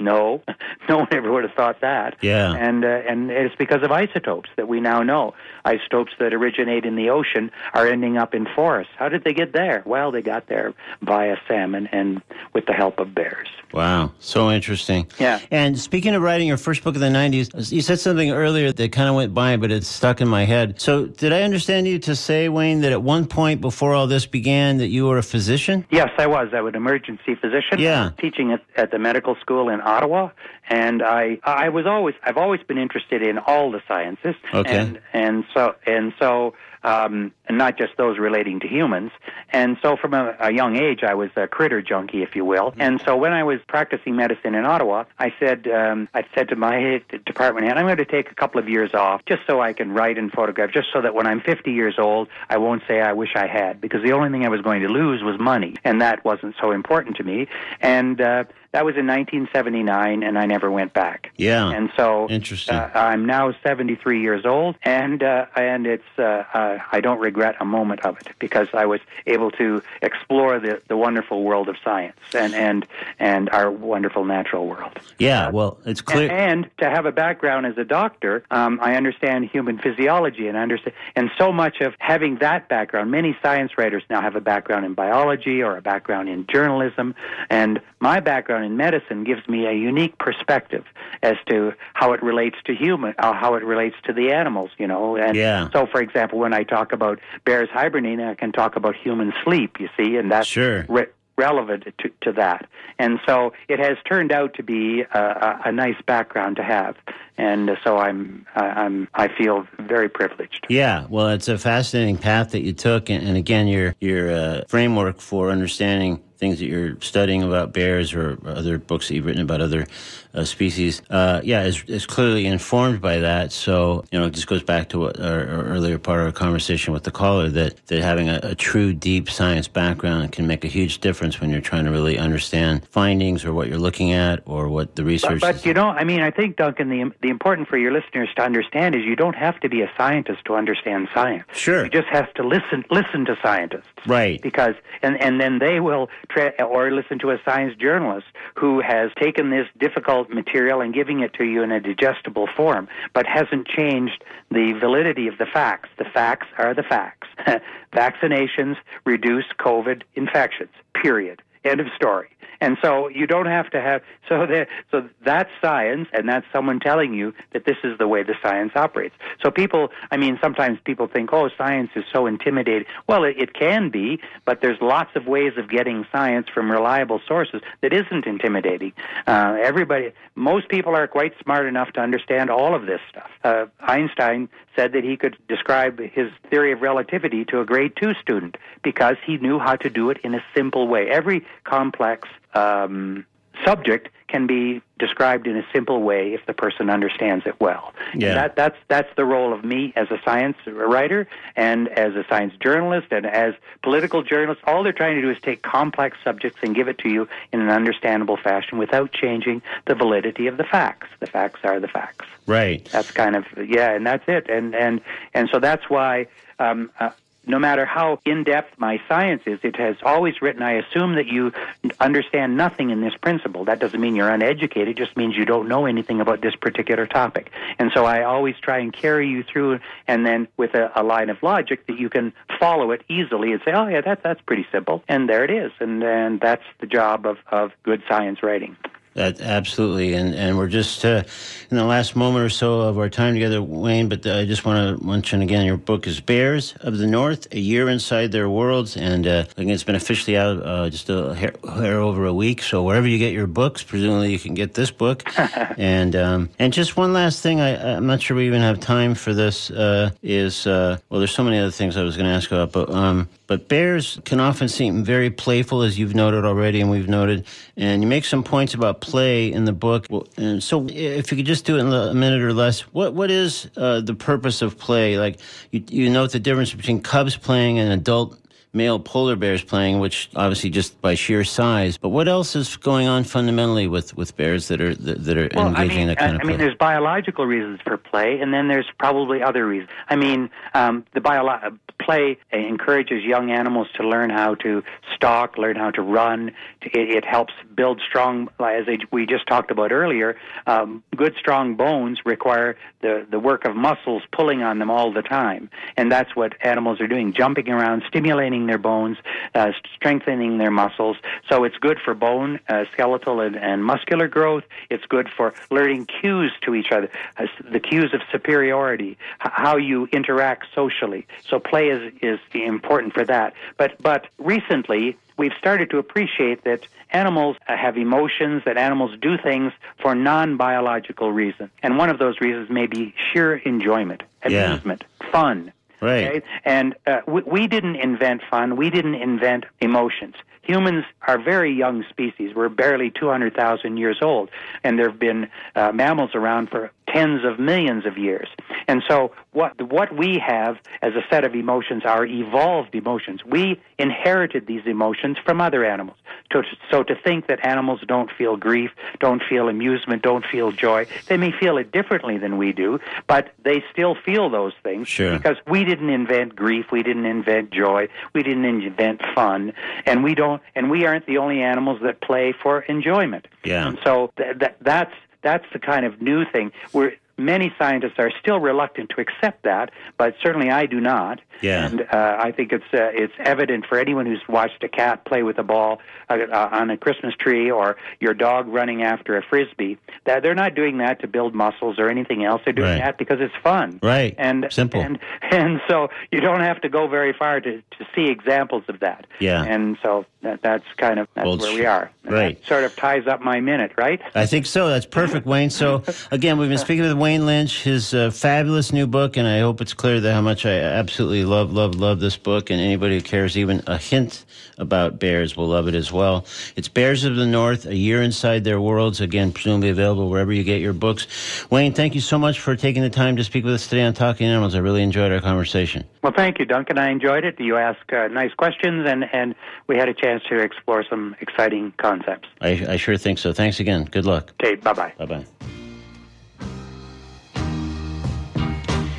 B: No, <laughs> no one ever would have thought that.
A: Yeah.
B: And uh, and it's because of isotopes that we now know. Isotopes that originate in the ocean are ending up in forests. How did they get there? Well, they got there via salmon and with the help of bears.
A: Wow, so interesting.
B: Yeah.
A: And speaking of writing your first book in the 90s, you said something earlier that kind of went by, but it's stuck in my head. So, did I understand you to say, Wayne, that at one point before all this began, that you were a physician?
B: Yes, I was. I was an emergency physician.
A: Yeah.
B: Teaching at, at the medical school in Ottawa, and I I was always I've always been interested in all the sciences.
A: Okay.
B: And and so and so um, and not just those relating to humans. And so from a, a young age, I was a critter junkie, if you will. And so when I was practicing medicine in Ottawa, I said, um, I said to my department head, I'm going to take a couple of years off just so I can write and photograph, just so that when I'm 50 years old, I won't say I wish I had, because the only thing I was going to lose was money, and that wasn't so important to me. And uh, that was in 1979, and I never went back.
A: Yeah.
B: And so
A: interesting.
B: Uh, I'm now 73 years old, and uh, and it's uh, uh, I don't regret a moment of it because I was able to explore the, the wonderful world of science and and and our wonderful natural world.
A: Yeah. Well, it's clear.
B: And, and to have a background as a doctor, um, I understand human physiology and understand and so much of having that background. Many science writers now have a background in biology or a background in journalism, and my background background in medicine gives me a unique perspective as to how it relates to human, uh, how it relates to the animals, you know. And
A: yeah.
B: so, for example, when I talk about bears hibernating, I can talk about human sleep, you see, and that's
A: sure.
B: Re- relevant to, to that. And so it has turned out to be a, a, a nice background to have. And so I'm, I'm, I feel very privileged.
A: Yeah, well, it's a fascinating path that you took, and, and again, your your uh, framework for understanding things that you're studying about bears or other books that you've written about other uh, species, uh, yeah, is, is clearly informed by that. So, you know, it just goes back to what our, our earlier part of our conversation with the caller that, that having a, a, true deep science background can make a huge difference when you're trying to really understand findings or what you're looking at or what the research
B: But, but you know, I mean, I think, Duncan, the, the important for your listeners to understand is you don't have to be a scientist to understand science.
A: Sure.
B: You just have to listen, listen to scientists.
A: Right.
B: Because, and, and then they will, tra- or listen to a science journalist who has taken this difficult material and giving it to you in a digestible form, but hasn't changed the validity of the facts. The facts are the facts. <laughs> Vaccinations reduce COVID infections, period End of story. And so you don't have to have so that so that's science, and that's someone telling you that this is the way the science operates. So people, I mean, sometimes people think, oh, science is so intimidating. Well, it, it can be, but there's lots of ways of getting science from reliable sources that isn't intimidating. Uh, everybody, most people are quite smart enough to understand all of this stuff. Uh, Einstein said that he could describe his theory of relativity to a grade two student because he knew how to do it in a simple way. Every complex um, subject can be described in a simple way if the person understands it well.
A: Yeah.
B: That, that's that's the role of me as a science writer and as a science journalist and as political journalists. All they're trying to do is take complex subjects and give it to you in an understandable fashion without changing the validity of the facts. The facts are the facts.
A: Right.
B: That's kind of yeah, and that's it. And and and so that's why. Um, uh, no matter how in depth my science is, it has always written, I assume that you understand nothing in this principle. That doesn't mean you're uneducated, it just means you don't know anything about this particular topic. And so I always try and carry you through, and then with a, a line of logic that you can follow it easily and say, oh, yeah, that, that's pretty simple. And there it is. And, and that's the job of, of good science writing.
A: That absolutely, and and we're just uh, in the last moment or so of our time together, Wayne. But I just want to mention again, your book is "Bears of the North: A Year Inside Their Worlds," and uh, again, it's been officially out uh, just a hair, hair, over a week. So wherever you get your books, presumably you can get this book. <laughs> and um, and just one last thing, I, I'm not sure we even have time for this. Uh, is uh, well, there's so many other things I was going to ask about, but um, but bears can often seem very playful, as you've noted already, and we've noted. And you make some points about play in the book. And so, if you could just do it in a minute or less, what what is uh, the purpose of play? Like you, you note the difference between cubs playing and adult male polar bears playing, which obviously just by sheer size. But what else is going on fundamentally with, with bears that are that, that are
B: well,
A: engaging
B: I mean,
A: that kind
B: I,
A: of
B: I
A: play?
B: mean, there's biological reasons for play, and then there's probably other reasons. I mean, um, the bio- play encourages young animals to learn how to stalk, learn how to run. It, it helps build strong, as we just talked about earlier. Um, good, strong bones require the the work of muscles pulling on them all the time, and that's what animals are doing: jumping around, stimulating their bones, uh, strengthening their muscles. So it's good for bone, uh, skeletal, and, and, muscular growth. It's good for learning cues to each other, uh, the cues of superiority, h- how you interact socially. So play is is important for that. But but recently we've started to appreciate that animals have emotions, that animals do things for non biological reasons. And one of those reasons may be sheer enjoyment, amusement,
A: yeah.
B: fun.
A: Right.
B: Okay? And uh, we, we didn't invent fun, we didn't invent emotions. Humans are very young species. We're barely 200,000 years old, and there have been uh, mammals around for tens of millions of years. And so, what what we have as a set of emotions are evolved emotions. We inherited these emotions from other animals. So, so to think that animals don't feel grief, don't feel amusement, don't feel joy, they may feel it differently than we do, but they still feel those things
A: sure.
B: because we didn't invent grief, we didn't invent joy, we didn't invent fun, and we don't, and we aren't the only animals that play for enjoyment.
A: Yeah.
B: And so th- th- that's that's the kind of new thing. Where many scientists are still reluctant to accept that, but certainly I do not.
A: Yeah.
B: And uh, I think it's uh, it's evident for anyone who's watched a cat play with a ball uh, uh, on a Christmas tree or your dog running after a frisbee that they're not doing that to build muscles or anything else. They're doing
A: right.
B: that because it's fun.
A: Right.
B: And
A: simple.
B: And and so you don't have to go very far to to see examples of that.
A: Yeah.
B: And so that, that's kind of that's
A: well,
B: where we are. And
A: right.
B: sort of ties up my minute, right?
A: I think so. That's perfect, Wayne. So <laughs> again, we've been speaking with Wayne Lynch, his uh, fabulous new book, and I hope it's clear that how much I absolutely love, love, love this book. And anybody who cares even a hint about bears will love it as well. It's Bears of the North: A Year Inside Their Worlds. Again, presumably available wherever you get your books. Wayne, thank you so much for taking the time to speak with us today on Talking Animals. I really enjoyed our conversation.
B: Well, thank you, Duncan. I enjoyed it. You asked uh, nice questions, and, and we had a chance to explore some exciting concepts.
A: I, I sure think so. Thanks again. Good luck.
B: Okay, bye-bye. bye
A: bye.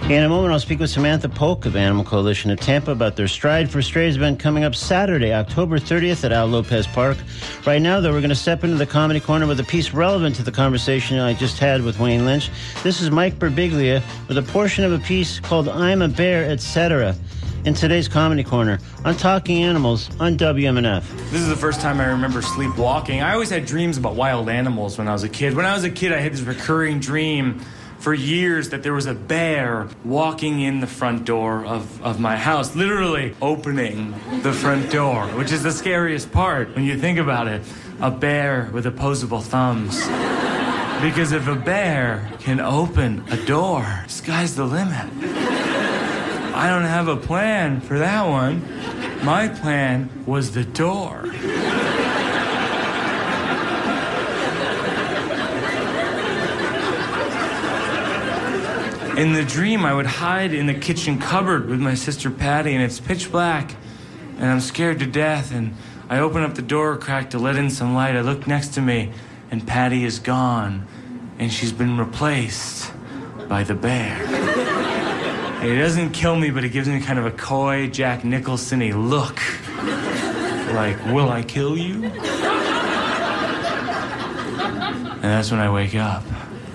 A: In a moment, I'll speak with Samantha Polk of Animal Coalition of Tampa about their Stride for Strays event coming up Saturday, October 30th at Al Lopez Park. Right now, though, we're going to step into the Comedy Corner with a piece relevant to the conversation I just had with Wayne Lynch. This is Mike Birbiglia with a portion of a piece called I'm a Bear, etc. in today's Comedy Corner on Talking Animals on WMNF.
D: This is the first time I remember sleepwalking. I always had dreams about wild animals when I was a kid. When I was a kid, I had this recurring dream for years that there was a bear walking in the front door of, of my house, literally opening the front door, which is the scariest part when you think about it. A bear with opposable thumbs. Because if a bear can open a door, sky's the limit. I don't have a plan for that one. My plan was the door. In the dream, I would hide in the kitchen cupboard with my sister Patty, and it's pitch black, and I'm scared to death. And I open up the door crack to let in some light. I look next to me, and Patty is gone, and she's been replaced by the bear. And <laughs> he doesn't kill me, but he gives me kind of a coy Jack Nicholson look. Like, will I kill you? <laughs> And that's when I wake up.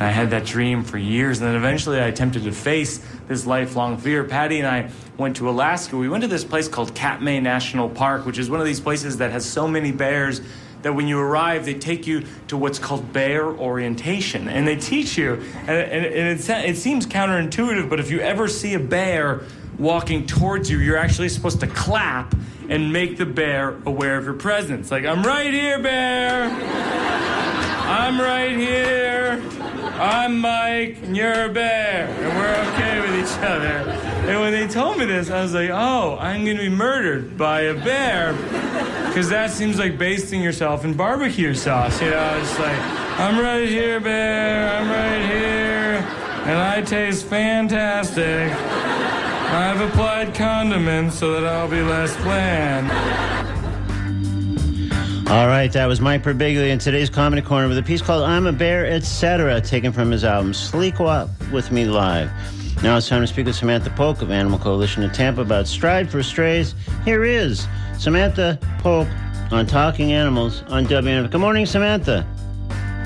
D: I had that dream for years, and then eventually I attempted to face this lifelong fear. Patty and I went to Alaska. We went to this place called Katmai National Park, which is one of these places that has so many bears that when you arrive, they take you to what's called bear orientation. And they teach you, and, and, and it, it seems counterintuitive, but if you ever see a bear walking towards you, you're actually supposed to clap and make the bear aware of your presence. Like, I'm right here, bear. I'm right here. I'm Mike, and you're a bear, and we're okay with each other. And when they told me this, I was like, oh, I'm gonna be murdered by a bear. Because that seems like basting yourself in barbecue sauce, you know? It's like, I'm right here, bear, I'm right here, and I taste fantastic. I've applied condiments so that I'll be less bland.
A: All right, that was Mike Birbiglia in today's Comedy Corner with a piece called I'm a Bear, etc., taken from his album Sleepwalk With Me Live. Now it's time to speak with Samantha Polk of Animal Coalition in Tampa about Stride for Strays. Here is Samantha Polk on Talking Animals on WMNF. Good morning, Samantha.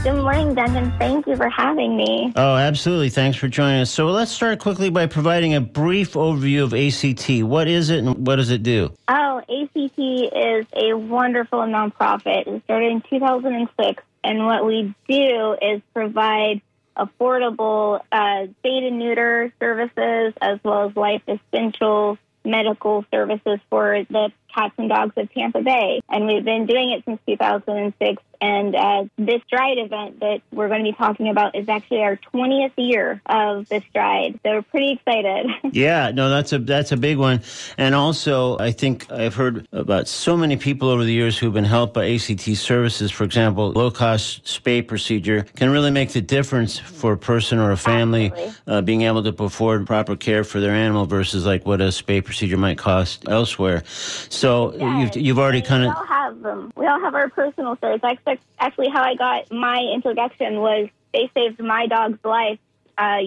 E: Good morning, Duncan. Thank you for having me.
A: Oh, absolutely. Thanks for joining us. So let's start quickly by providing a brief overview of ACT. What is it and what does it do?
E: Oh, ACT is a wonderful nonprofit. It started in 2006, and what we do is provide affordable uh, spay and neuter services as well as life essentials medical services for the cats and dogs of Tampa Bay. And we've been doing it since 2006. And uh, this Stride event that we're going to be talking about is actually our 20th year of the Stride. So we're pretty excited. <laughs>
A: yeah, no, that's a that's a big one. And also, I think I've heard about so many people over the years who've been helped by ACT services. For example, low cost spay procedure can really make the difference for a person or a family uh, being able to afford proper care for their animal versus like what a spay procedure might cost elsewhere. So yes, you've, you've already kind of.
E: We all have them. We all have our personal stories. That's actually how I got my introduction. Was they saved my dog's life uh,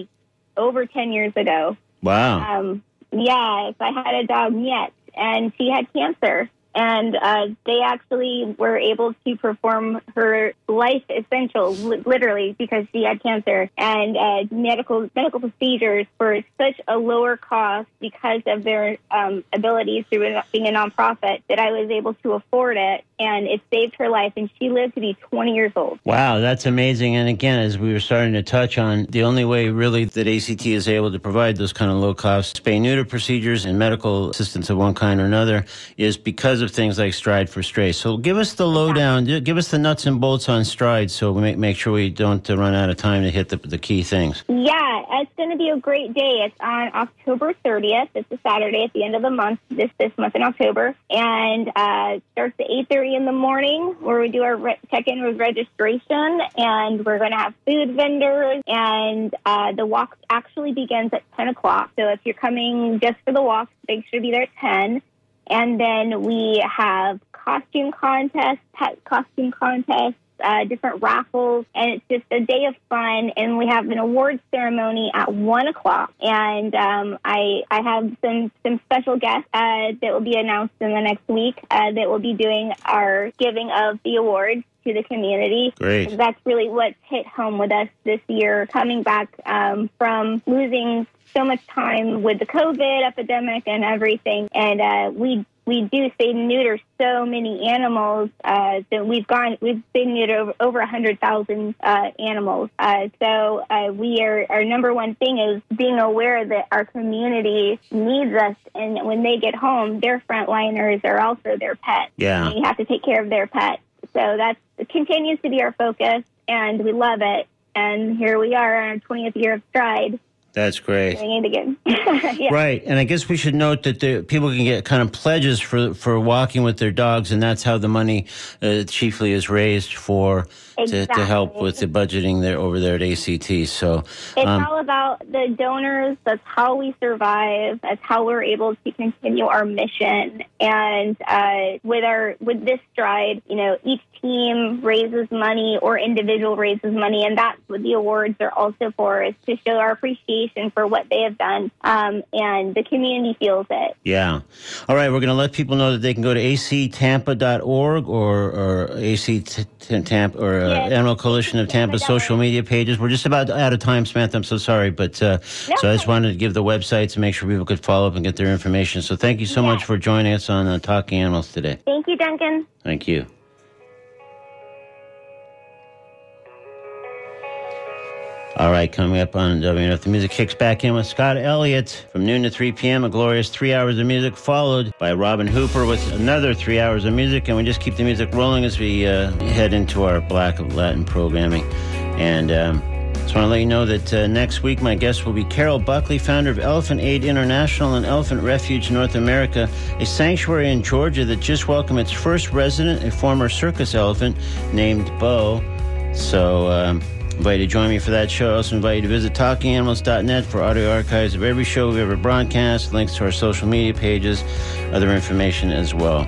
E: over ten years ago.
A: Wow.
E: Um, yeah, I had a dog Miette, and she had cancer and uh, they actually were able to perform her life essential, li- literally, because she had cancer and uh, medical medical procedures for such a lower cost because of their um, abilities through being a nonprofit that I was able to afford it, and it saved her life, and she lived to be 20 years old.
A: Wow, that's amazing! And again, as we were starting to touch on, the only way really that ACT is able to provide those kind of low cost spay neuter procedures and medical assistance of one kind or another is because of things like Stride for stray So give us the lowdown, give us the nuts and bolts on Stride so we make, make sure we don't uh, run out of time to hit the, the key things.
E: Yeah, it's going to be a great day. It's on October 30th. It's a Saturday at the end of the month, this, this month in October. And uh, starts at 8.30 in the morning where we do our re- check-in with registration. And we're going to have food vendors. And uh, the walk actually begins at 10 o'clock. So if you're coming just for the walk, make sure to be there at 10. And then we have costume contests, pet costume contests, uh, different raffles, and it's just a day of fun. And we have an awards ceremony at one o'clock, and um, I I have some some special guests uh, that will be announced in the next week uh, that will be doing our giving of the awards. to the community.
A: Great.
E: That's really what's hit home with us this year, coming back um, from losing so much time with the COVID epidemic and everything. And uh, we we do spay and neuter so many animals uh, that we've gone we've spayed and neutered over, over 100,000 uh, animals. Uh, so uh, we are our number one thing is being aware that our community needs us, and when they get home, their frontliners are also their pets.
A: Yeah.
E: And you have to take care of their pets. So that continues to be our focus, and we love it. And here we are on our 20th year of Stride.
A: That's great.
E: Doing it again. <laughs> yeah.
A: Right, and I guess we should note that the people can get kind of pledges for for walking with their dogs, and that's how the money uh, chiefly is raised for to, to help with the budgeting there over there at ACT. So,
E: It's
A: um,
E: all about the donors. That's how we survive. That's how we're able to continue our mission. And uh, with our with this stride, you know, each team raises money or individual raises money, and that's what the awards are also for, is to show our appreciation for what they have done, um, and the community feels it.
A: yeah. All right, we're going to let people know that they can go to actampa.org or or AC T- T- Tampa or uh,
E: Yes.
A: Animal Coalition of Tampa social media pages. We're just about out of time, Samantha. I'm so sorry, but uh, so I just wanted to give the websites to make sure people could follow up and get their information. So thank you so much for joining us on uh, Talking Animals today.
E: Thank you, Duncan.
A: Thank you. All right, coming up on WMNF, the music kicks back in with Scott Elliott from noon to 3 p.m. A glorious three hours of music, followed by Robin Hooper with another three hours of music. And we just keep the music rolling as we uh, head into our Black Latin programming. And um, just want to let you know that uh, next week my guest will be Carol Buckley, founder of Elephant Aid International and Elephant Refuge North America, a sanctuary in Georgia that just welcomed its first resident, a former circus elephant named Bo. So, um, invite you to join me for that show. I also invite you to visit talkinganimals.net for audio archives of every show we've ever broadcast, links to our social media pages, other information as well.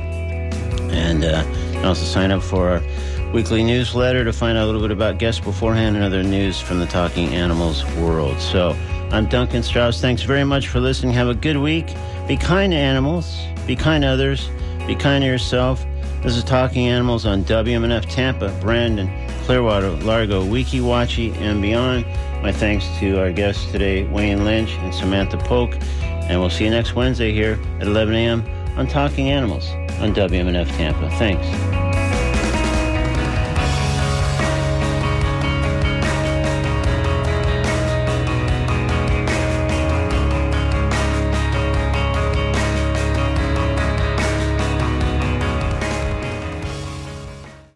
A: And uh, you can also sign up for our weekly newsletter to find out a little bit about guests beforehand and other news from the Talking Animals world. So I'm Duncan Strauss. Thanks very much for listening. Have a good week. Be kind to animals, be kind to others, be kind to yourself. This is Talking Animals on WMNF Tampa, Brandon, Clearwater, Largo, Weeki Wachee, and beyond. My thanks to our guests today, Wayne Lynch and Samantha Polk. And we'll see you next Wednesday here at 11 a.m. on Talking Animals on WMNF Tampa. Thanks.